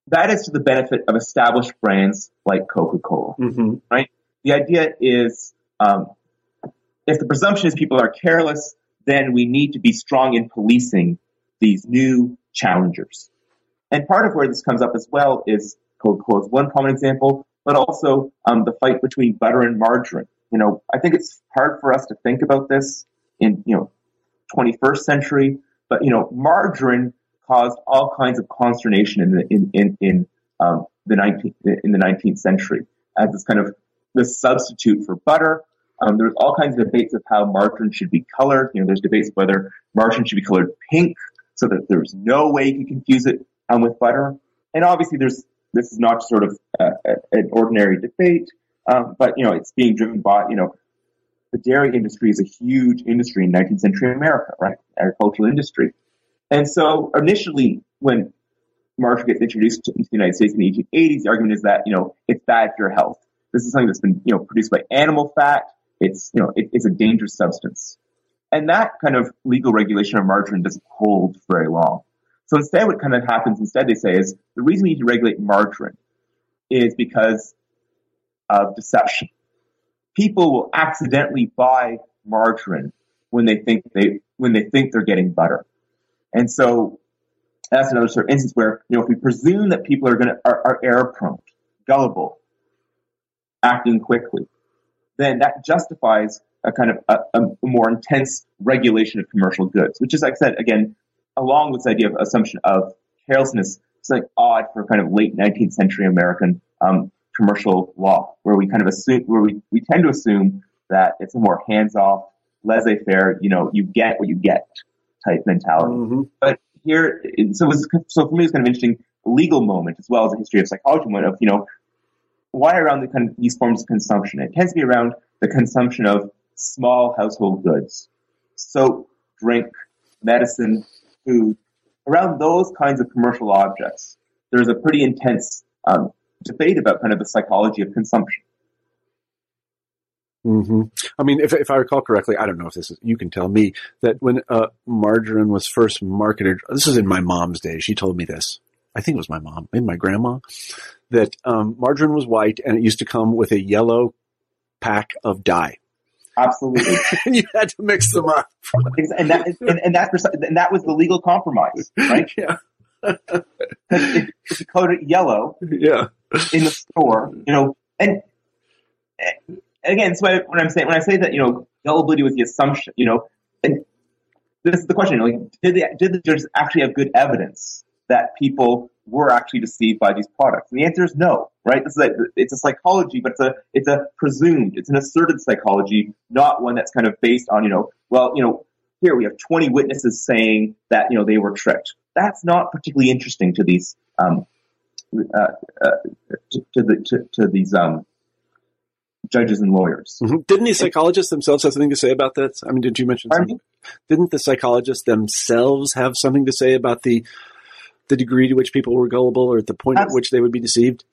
Speaker 2: that is to the benefit of established brands like Coca-Cola, mm-hmm. right? The idea is, um, if the presumption is people are careless, then we need to be strong in policing these new challengers. And part of where this comes up as well is Coca-Cola is one common example, but also um, the fight between butter and margarine. You know, I think it's hard for us to think about this in you know 21st century, but you know, margarine caused all kinds of consternation in the in in, in um, the 19th in the 19th century as this kind of the substitute for butter. Um, there's all kinds of debates of how margarine should be colored. You know, there's debates whether margarine should be colored pink so that there's no way you can confuse it um, with butter. And obviously, there's this is not sort of uh, an ordinary debate, um, but you know, it's being driven by you know, the dairy industry is a huge industry in 19th century America, right? Agricultural industry, and so initially when margarine gets introduced to the United States in the 1880s, the argument is that you know it's bad for your health. This is something that's been you know produced by animal fat. It's you know it, it's a dangerous substance, and that kind of legal regulation of margarine doesn't hold very long. So instead, what kind of happens instead, they say, is the reason we need to regulate margarine is because of deception. People will accidentally buy margarine when they think they when they think they're getting butter, and so that's another sort of instance where you know if we presume that people are going to are, are error prone, gullible, acting quickly, then that justifies a kind of a, a more intense regulation of commercial goods, which is, like I said, again, along with this idea of assumption of carelessness, it's like odd for kind of late 19th century American um, commercial law, where we kind of assume, where we, we tend to assume that it's a more hands-off, laissez-faire, you know, you get what you get type mentality. Mm-hmm. But here, so was, so for me, it's kind of interesting legal moment as well as a history of psychology moment of, you know, why around the kind of these forms of consumption? It tends to be around the consumption of small household goods, soap, drink, medicine, food, around those kinds of commercial objects, there's a pretty intense um, debate about kind of the psychology of consumption.
Speaker 1: Mm-hmm. I mean, if, if I recall correctly, I don't know if this is, you can tell me that when uh, margarine was first marketed, this is in my mom's day, she told me this. I think it was my mom, maybe my grandma, that um, margarine was white and it used to come with a yellow pack of dye.
Speaker 2: Absolutely.
Speaker 1: you had to mix them up.
Speaker 2: and that and, and that and that was the legal compromise, right?
Speaker 1: Yeah.
Speaker 2: if, if you coat it yellow,
Speaker 1: yeah,
Speaker 2: in the store, you know, and, and again, so when I'm saying when I say that, you know, gullibility was the assumption, you know, and this is the question: like, did the did the judges actually have good evidence that people were actually deceived by these products? And the answer is no, right? This is a, it's a psychology, but it's a it's a presumed, it's an asserted psychology, not one that's kind of based on you know, well, you know, here we have 20 witnesses saying that you know they were tricked. That's not particularly interesting to these um, uh, uh, to, to, the to, to these um, judges and lawyers.
Speaker 1: Mm-hmm. Didn't the psychologists themselves have something to say about that? I mean, did you mention something? Didn't the psychologists themselves have something to say about the the degree to which people were gullible or at the point Absolutely. at which they would be deceived?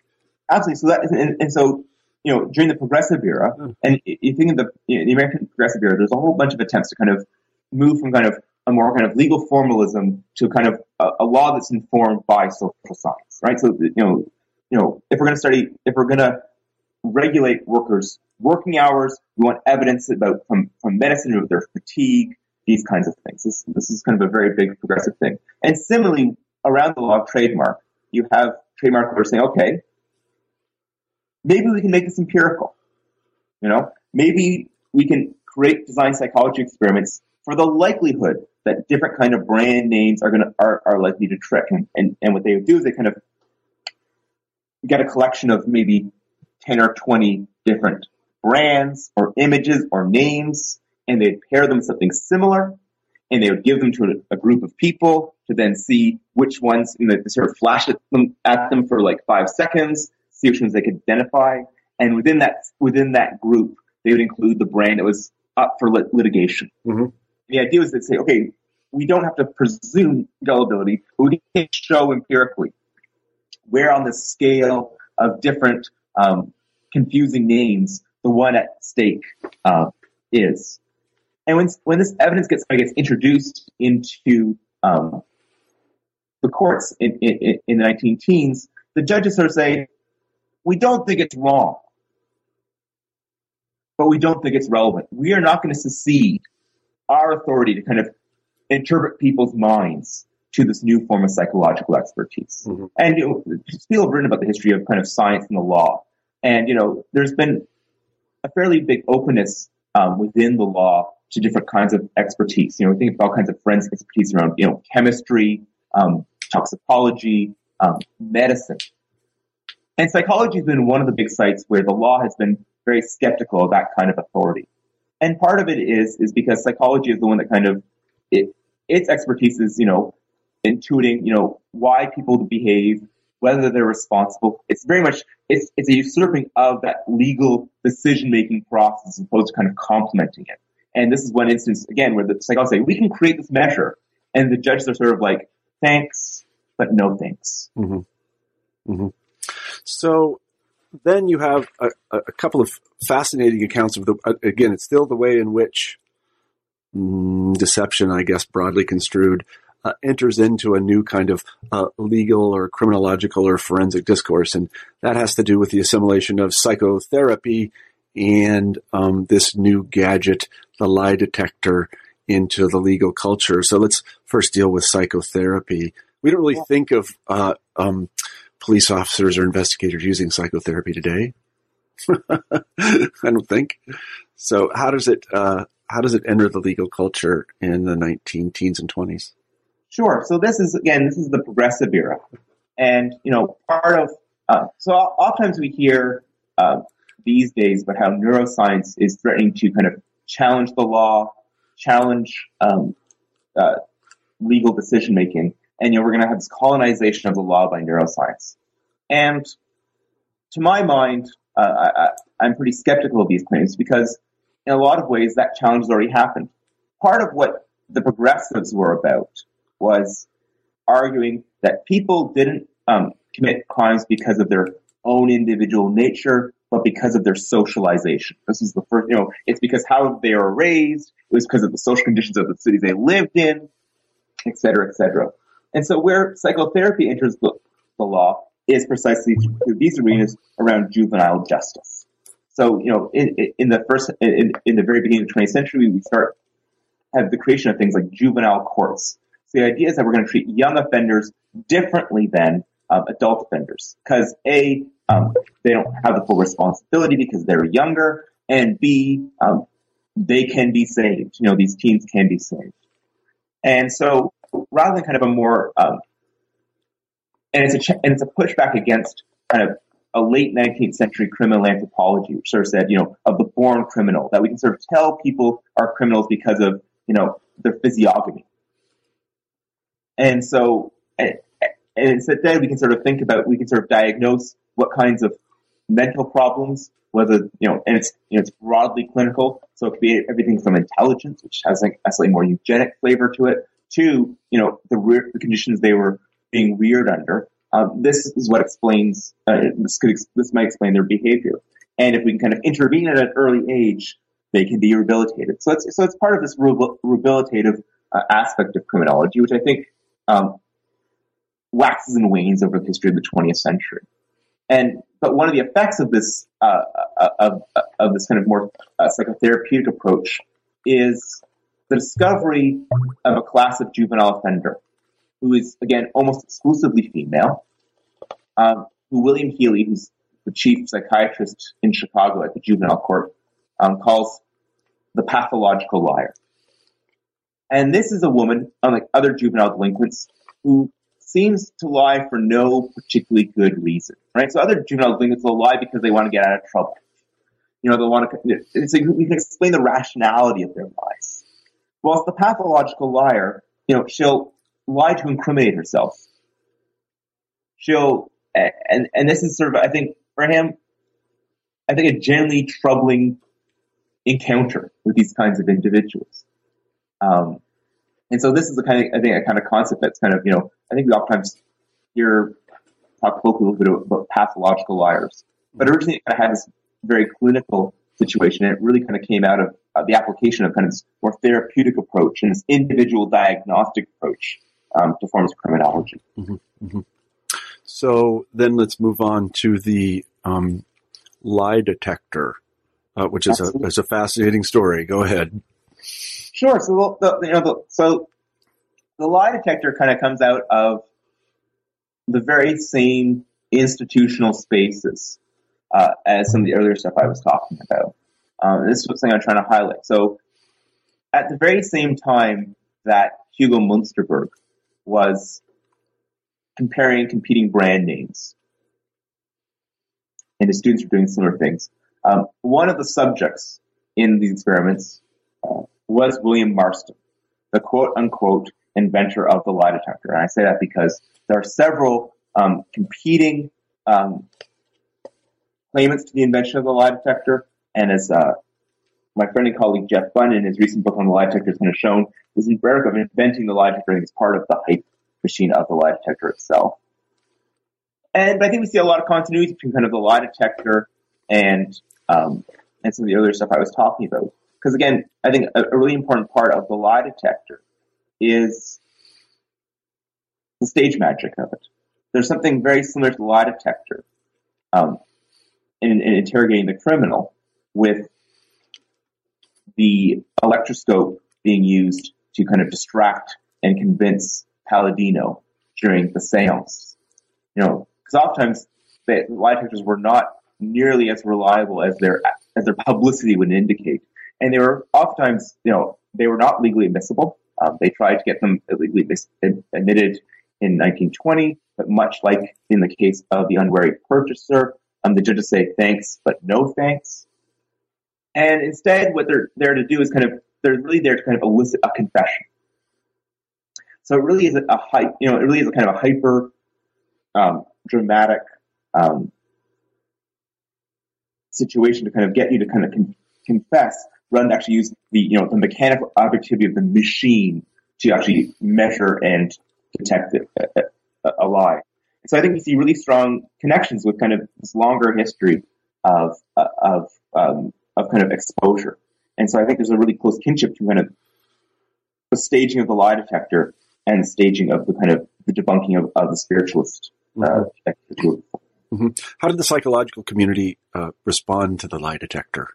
Speaker 2: Absolutely. So that and, and so you know during the progressive era, mm. and you think of the you know, the American progressive era, there's a whole bunch of attempts to kind of move from kind of a more kind of legal formalism to kind of a, a law that's informed by social science, right? So you know, you know, if we're going to study, if we're going to regulate workers' working hours, we want evidence about from from medicine about their fatigue, these kinds of things. This this is kind of a very big progressive thing. And similarly, around the law of trademark, you have trademark lawyers saying, okay, maybe we can make this empirical. You know, maybe we can create design psychology experiments for the likelihood that different kind of brand names are gonna are, are likely to trick. And, and and what they would do is they kind of get a collection of maybe ten or twenty different brands or images or names, and they'd pair them with something similar, and they would give them to a, group of people to then see which ones, you know, they sort of flash at them, at them for like five seconds, see which ones they could identify, and within that within that group, they would include the brand that was up for lit- litigation.
Speaker 1: Mm-hmm.
Speaker 2: The idea was to say, okay, we don't have to presume gullibility, but we can show empirically where on the scale of different um, confusing names the one at stake uh, is. And when when this evidence gets gets introduced into um, the courts in, in, in the 19 teens, the judges sort of say, we don't think it's wrong, but we don't think it's relevant. We are not going to secede our authority to kind of interpret people's minds to this new form of psychological expertise.
Speaker 1: Mhm.
Speaker 2: And you know, people have written about the history of kind of science and the law. And, you know, there's been a fairly big openness um, within the law to different kinds of expertise. You know, we think about all kinds of forensic expertise around, you know, chemistry, um, toxicology, um, medicine. And psychology has been one of the big sites where the law has been very skeptical of that kind of authority. And part of it is is because psychology is the one that kind of it, its expertise is, you know, intuiting, you know, why people behave, whether they're responsible. It's very much it's it's a usurping of that legal decision making process as opposed to kind of complementing it. And this is one instance again where the psychologists say we can create this measure, and the judges are sort of like, thanks, but no thanks.
Speaker 1: So then you have a, a couple of fascinating accounts of the. Again, it's still the way in which mm, deception, I guess, broadly construed, uh, enters into a new kind of uh, legal or criminological or forensic discourse, and that has to do with the assimilation of psychotherapy and um, this new gadget, the lie detector, into the legal culture. So let's first deal with psychotherapy. We don't really think of uh, um, police officers or investigators using psychotherapy today. I don't think. So how does it uh, how does it enter the legal culture in the 19 teens and 20s?
Speaker 2: Sure. So this is again, this is the progressive era, and you know, part of uh, so oftentimes we hear uh, these days about how neuroscience is threatening to kind of challenge the law, challenge um, uh, legal decision making, and you know, we're going to have this colonization of the law by neuroscience. And to my mind, uh, I, I'm pretty skeptical of these claims because, in a lot of ways, that challenge has already happened. Part of what the progressives were about was arguing that people didn't um, commit crimes because of their own individual nature, but because of their socialization. This is the first, you know, it's because how they were raised, it was because of the social conditions of the cities they lived in, et cetera, et cetera. And so where psychotherapy enters the, the law is precisely through these arenas around juvenile justice. So, you know, in, in the first, in, in the very beginning of the 20th century, we start have the creation of things like juvenile courts. So the idea is that we're going to treat young offenders differently than um, adult offenders because a um, they don't have the full responsibility because they're younger, and b um, they can be saved. You know, these teens can be saved. And so, rather than kind of a more um, and it's a ch- and it's a pushback against kind of a late 19th century criminal anthropology, which sort of said, you know, of the born criminal, that we can sort of tell people are criminals because of, you know, their physiognomy. And so, and, and instead we can sort of think about, we can sort of diagnose what kinds of mental problems, whether, you know, and it's, you know, it's broadly clinical. So it could be everything from intelligence, which has like a slightly more eugenic flavor to it, to, you know, the, re- the conditions they were being reared under. Um, this is what explains, uh, this could, ex- this might explain their behavior. And if we can kind of intervene at an early age, they can be rehabilitated. So it's, so it's part of this rehabilitative uh, aspect of criminology, which I think, um, waxes and wanes over the history of the 20th century. And, but one of the effects of this, uh, uh, of, of this kind of more uh, psychotherapeutic approach is the discovery of a class of juvenile offender who is again almost exclusively female, um, who William Healy, who's the chief psychiatrist in Chicago at the juvenile court, um, calls the pathological liar. And this is a woman, unlike other juvenile delinquents, who seems to lie for no particularly good reason, right? So other juvenile delinquents will lie because they want to get out of trouble. You know, they want to, so can explain the rationality of their lies. Whilst the pathological liar, you know, she'll lie to incriminate herself. She'll, and, and this is sort of, I think, for him, I think a generally troubling encounter with these kinds of individuals. Um, and so this is the kind of, I think, a kind of concept that's kind of, you know, I think we oftentimes hear talk colloquially a little bit about pathological liars, but originally it kind of had this very clinical situation, and it really kind of came out of uh, the application of kind of this more therapeutic approach and this individual diagnostic approach um, to forms of criminology.
Speaker 1: Mm-hmm, mm-hmm. So then let's move on to the um, lie detector, uh, which is a, is a fascinating story. Go ahead.
Speaker 2: Sure. So the, the you know the, so the lie detector kind of comes out of the very same institutional spaces uh, as some of the earlier stuff I was talking about. Um, this is something I'm trying to highlight. So at the very same time that Hugo Munsterberg was comparing competing brand names, and his students were doing similar things. Um, one of the subjects in these experiments uh, was William Marston, the quote unquote inventor of the lie detector. And I say that because there are several um, competing um, claimants to the invention of the lie detector. And as uh, my friend and colleague Jeff Bunn in his recent book on the lie detector has kind of shown, this rhetoric of inventing the lie detector is part of the hype machine of the lie detector itself. And I think we see a lot of continuity between kind of the lie detector and um, and some of the other stuff I was talking about. Because again, I think a, a, really important part of the lie detector is the stage magic of it. There's something very similar to the lie detector um, in, in interrogating the criminal with the electroscope being used to kind of distract and convince Palladino during the seance. You know, because oftentimes the lie detectors were not nearly as reliable as their as their publicity would indicate, and they were oftentimes, you know, they were not legally admissible. Um, they tried to get them illegally admitted in 1920, but much like in the case of the unwary purchaser, um, the judges say thanks, but no thanks. And instead, what they're there to do is kind of they're really there to kind of elicit a confession. So it really is a, a hype, you know, it really is a kind of a hyper um, dramatic um, situation to kind of get you to kind of con- confess rather than actually use the you know the mechanical objectivity of the machine to actually measure and detect a, a, a lie. so I think we see really strong connections with kind of this longer history of uh, of um, of kind of exposure. And so I think there's a really close kinship to kind of the staging of the lie detector and the staging of the kind of the debunking of, of the spiritualist uh,
Speaker 1: mm-hmm. mm-hmm. How did the psychological community uh, respond to the lie detector?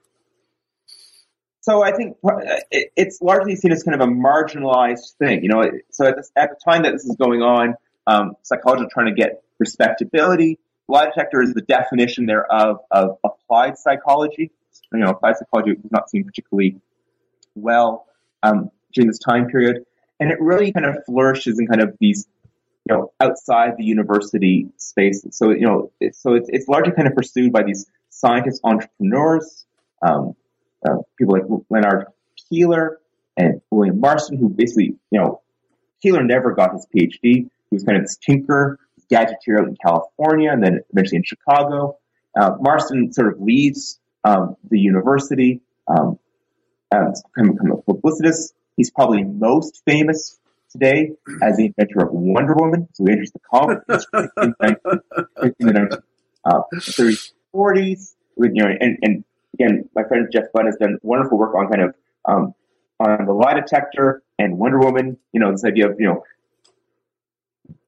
Speaker 2: So I think uh, it's largely seen as kind of a marginalized thing. You know, so at, this, at the time that this is going on, um, psychologists are trying to get respectability. Lie detector is the definition thereof of applied psychology. You know, applied psychology was not seen particularly well um, during this time period, and it really kind of flourishes in kind of these you know, outside the university spaces. So, you know, so it's, it's largely kind of pursued by these scientist entrepreneurs, um, uh, people like Leonard Keeler and William Marston, who basically, you know, Keeler never got his PhD. He was kind of this tinker, gadgeteer out in California and then eventually in Chicago. Uh, Marston sort of leaves um, the university um, as kind of, kind publicist. He's probably most famous today as the inventor of Wonder Woman. So he enters the comic history in the 1930s, 40s. With, you know, and, and again, my friend Jeff Bunn has done wonderful work on kind of um, on the lie detector and Wonder Woman. You know, this idea of you know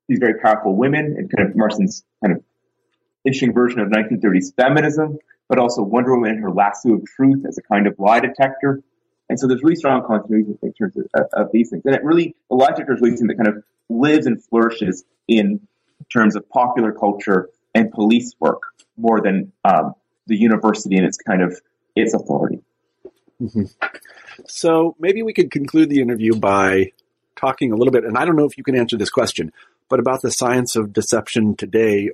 Speaker 2: these very powerful women and kind of Marston's kind of interesting version of 1930s feminism, but also Wonder Woman and her lasso of truth as a kind of lie detector. And so there's really strong continuity in terms of, of, these things. And it really, the lie detector is really something that kind of lives and flourishes in terms of popular culture and police work more than um, the university and its kind of its authority.
Speaker 1: Mm-hmm. So maybe we could conclude the interview by talking a little bit, and I don't know if you can answer this question, but about the science of deception today.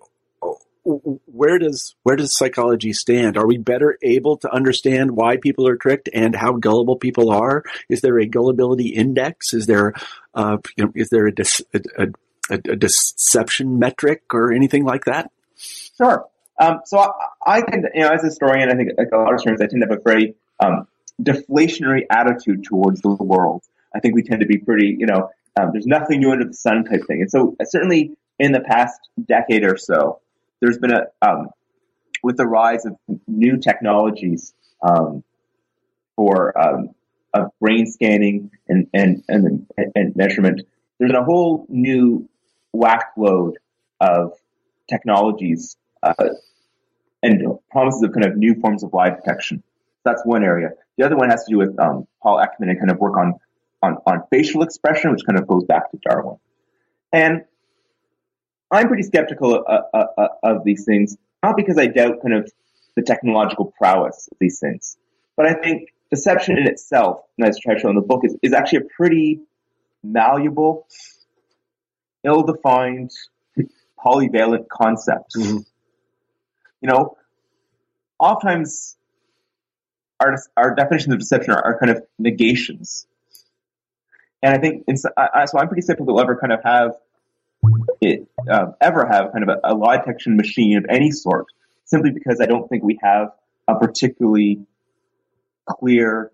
Speaker 1: Where does where does psychology stand? Are we better able to understand why people are tricked and how gullible people are? Is there a gullibility index? Is there uh, you know, is there a, a, a, a, deception metric or anything like that?
Speaker 2: Sure. Um, so I, I tend, you know, as a historian, I think like a lot of historians, I tend to have a very um, deflationary attitude towards the world. I think we tend to be pretty, you know, um, there's nothing new under the sun type thing. And so uh, certainly in the past decade or so, there's been a, um, with the rise of new technologies um, for um, of brain scanning and, and, and, and measurement, there's a whole new whack load of technologies uh, and promises of kind of new forms of lie detection. That's one area. The other one has to do with um, Paul Ekman and kind of work on, on, on facial expression, which kind of goes back to Darwin. And I'm pretty skeptical of, uh, uh, uh, of these things, not because I doubt kind of the technological prowess of these things, but I think deception in itself, and as I try to show in the book, is, is actually a pretty malleable, ill-defined, polyvalent concept. Mm-hmm. You know, oftentimes our our definitions of deception are, are kind of negations, and I think so. I'm pretty skeptical we'll ever kind of have it uh, ever have kind of a, a lie detection machine of any sort, simply because I don't think we have a particularly clear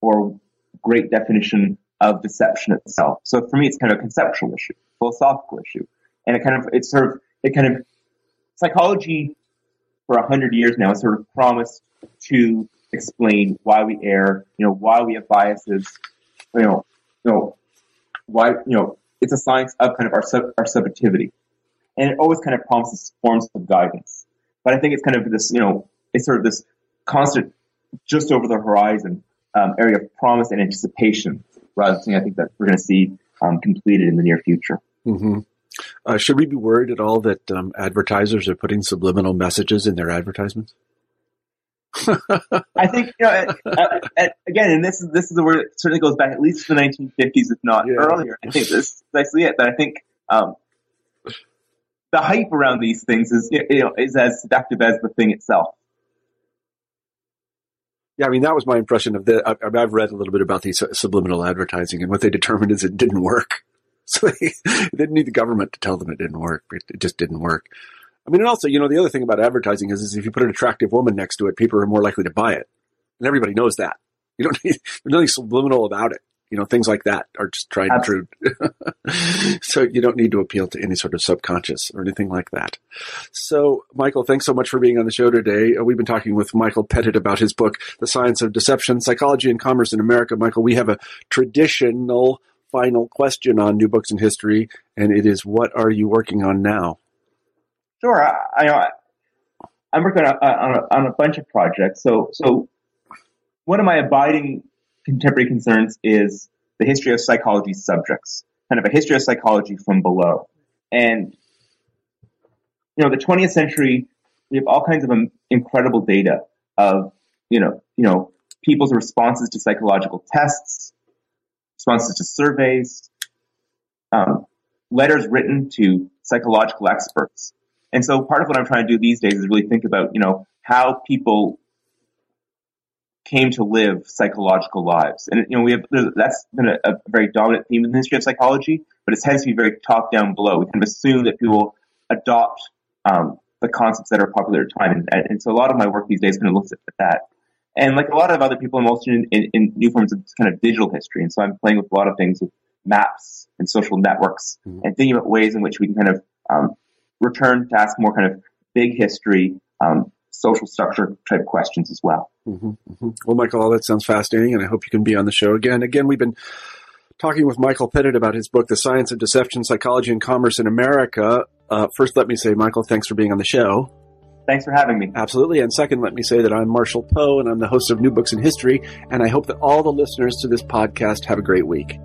Speaker 2: or great definition of deception itself. So for me, it's kind of a conceptual issue, philosophical issue, and it kind of it's sort of it kind of psychology for a hundred years now sort of promised to explain why we err, you know, why we have biases, you know, you know, why, you know, it's a science of kind of our sub, our subjectivity. And it always kind of promises forms of guidance. But I think it's kind of this, you know, it's sort of this constant, just over the horizon um, area of promise and anticipation, rather than something I think that we're going to see um, completed in the near future.
Speaker 1: Mm-hmm. Uh, should we be worried at all that um, advertisers are putting subliminal messages in their advertisements?
Speaker 2: I think you know, uh, uh, again, and this is this is the word it certainly goes back at least to the 1950s, if not yeah. earlier. I think this is precisely it. But I think um, the hype around these things is you know is as seductive as the thing itself.
Speaker 1: Yeah, I mean that was my impression of the. I, I've read a little bit about these subliminal advertising, and what they determined is it didn't work. So they, they didn't need the government to tell them it didn't work. It just didn't work. I mean, and also, you know, the other thing about advertising is, is if you put an attractive woman next to it, people are more likely to buy it. And everybody knows that. You don't need, there's nothing subliminal about it. You know, things like that are just tried and true. so you don't need to appeal to any sort of subconscious or anything like that. So, Michael, thanks so much for being on the show today. Uh, we've been talking with Michael Pettit about his book, The Science of Deception, Psychology and Commerce in America. Michael, we have a traditional final question on New Books in History, and it is, what are you working on now?
Speaker 2: Sure. I, I, I'm working on on a, on a bunch of projects. So, so one of my abiding contemporary concerns is the history of psychology subjects, kind of a history of psychology from below. And, you know, the 20th century, we have all kinds of incredible data of, you know, you know, people's responses to psychological tests, responses to surveys, um, letters written to psychological experts. And so part of what I'm trying to do these days is really think about, you know, how people came to live psychological lives. And, you know, we have, that's been a, a, very dominant theme in the history of psychology, but it tends to be very top down below. We kind of assume that people adopt, um, the concepts that are popular at the time. And, and, so a lot of my work these days kind of looks at that. And like a lot of other people, I'm also in, in, in, new forms of kind of digital history. And so I'm playing with a lot of things with maps and social networks mm-hmm. and thinking about ways in which we can kind of um, return to ask more kind of big history, um, social structure type questions as well.
Speaker 1: Mm-hmm, mm-hmm. Well, Michael, all that sounds fascinating, and I hope you can be on the show again. Again, we've been talking with Michael Pettit about his book, The Science of Deception, Psychology and Commerce in America. Uh, first, let me say, Michael, thanks for being on the show.
Speaker 2: Thanks for having me.
Speaker 1: Absolutely. And second, let me say that I'm Marshall Poe and I'm the host of New Books in History. And I hope that all the listeners to this podcast have a great week.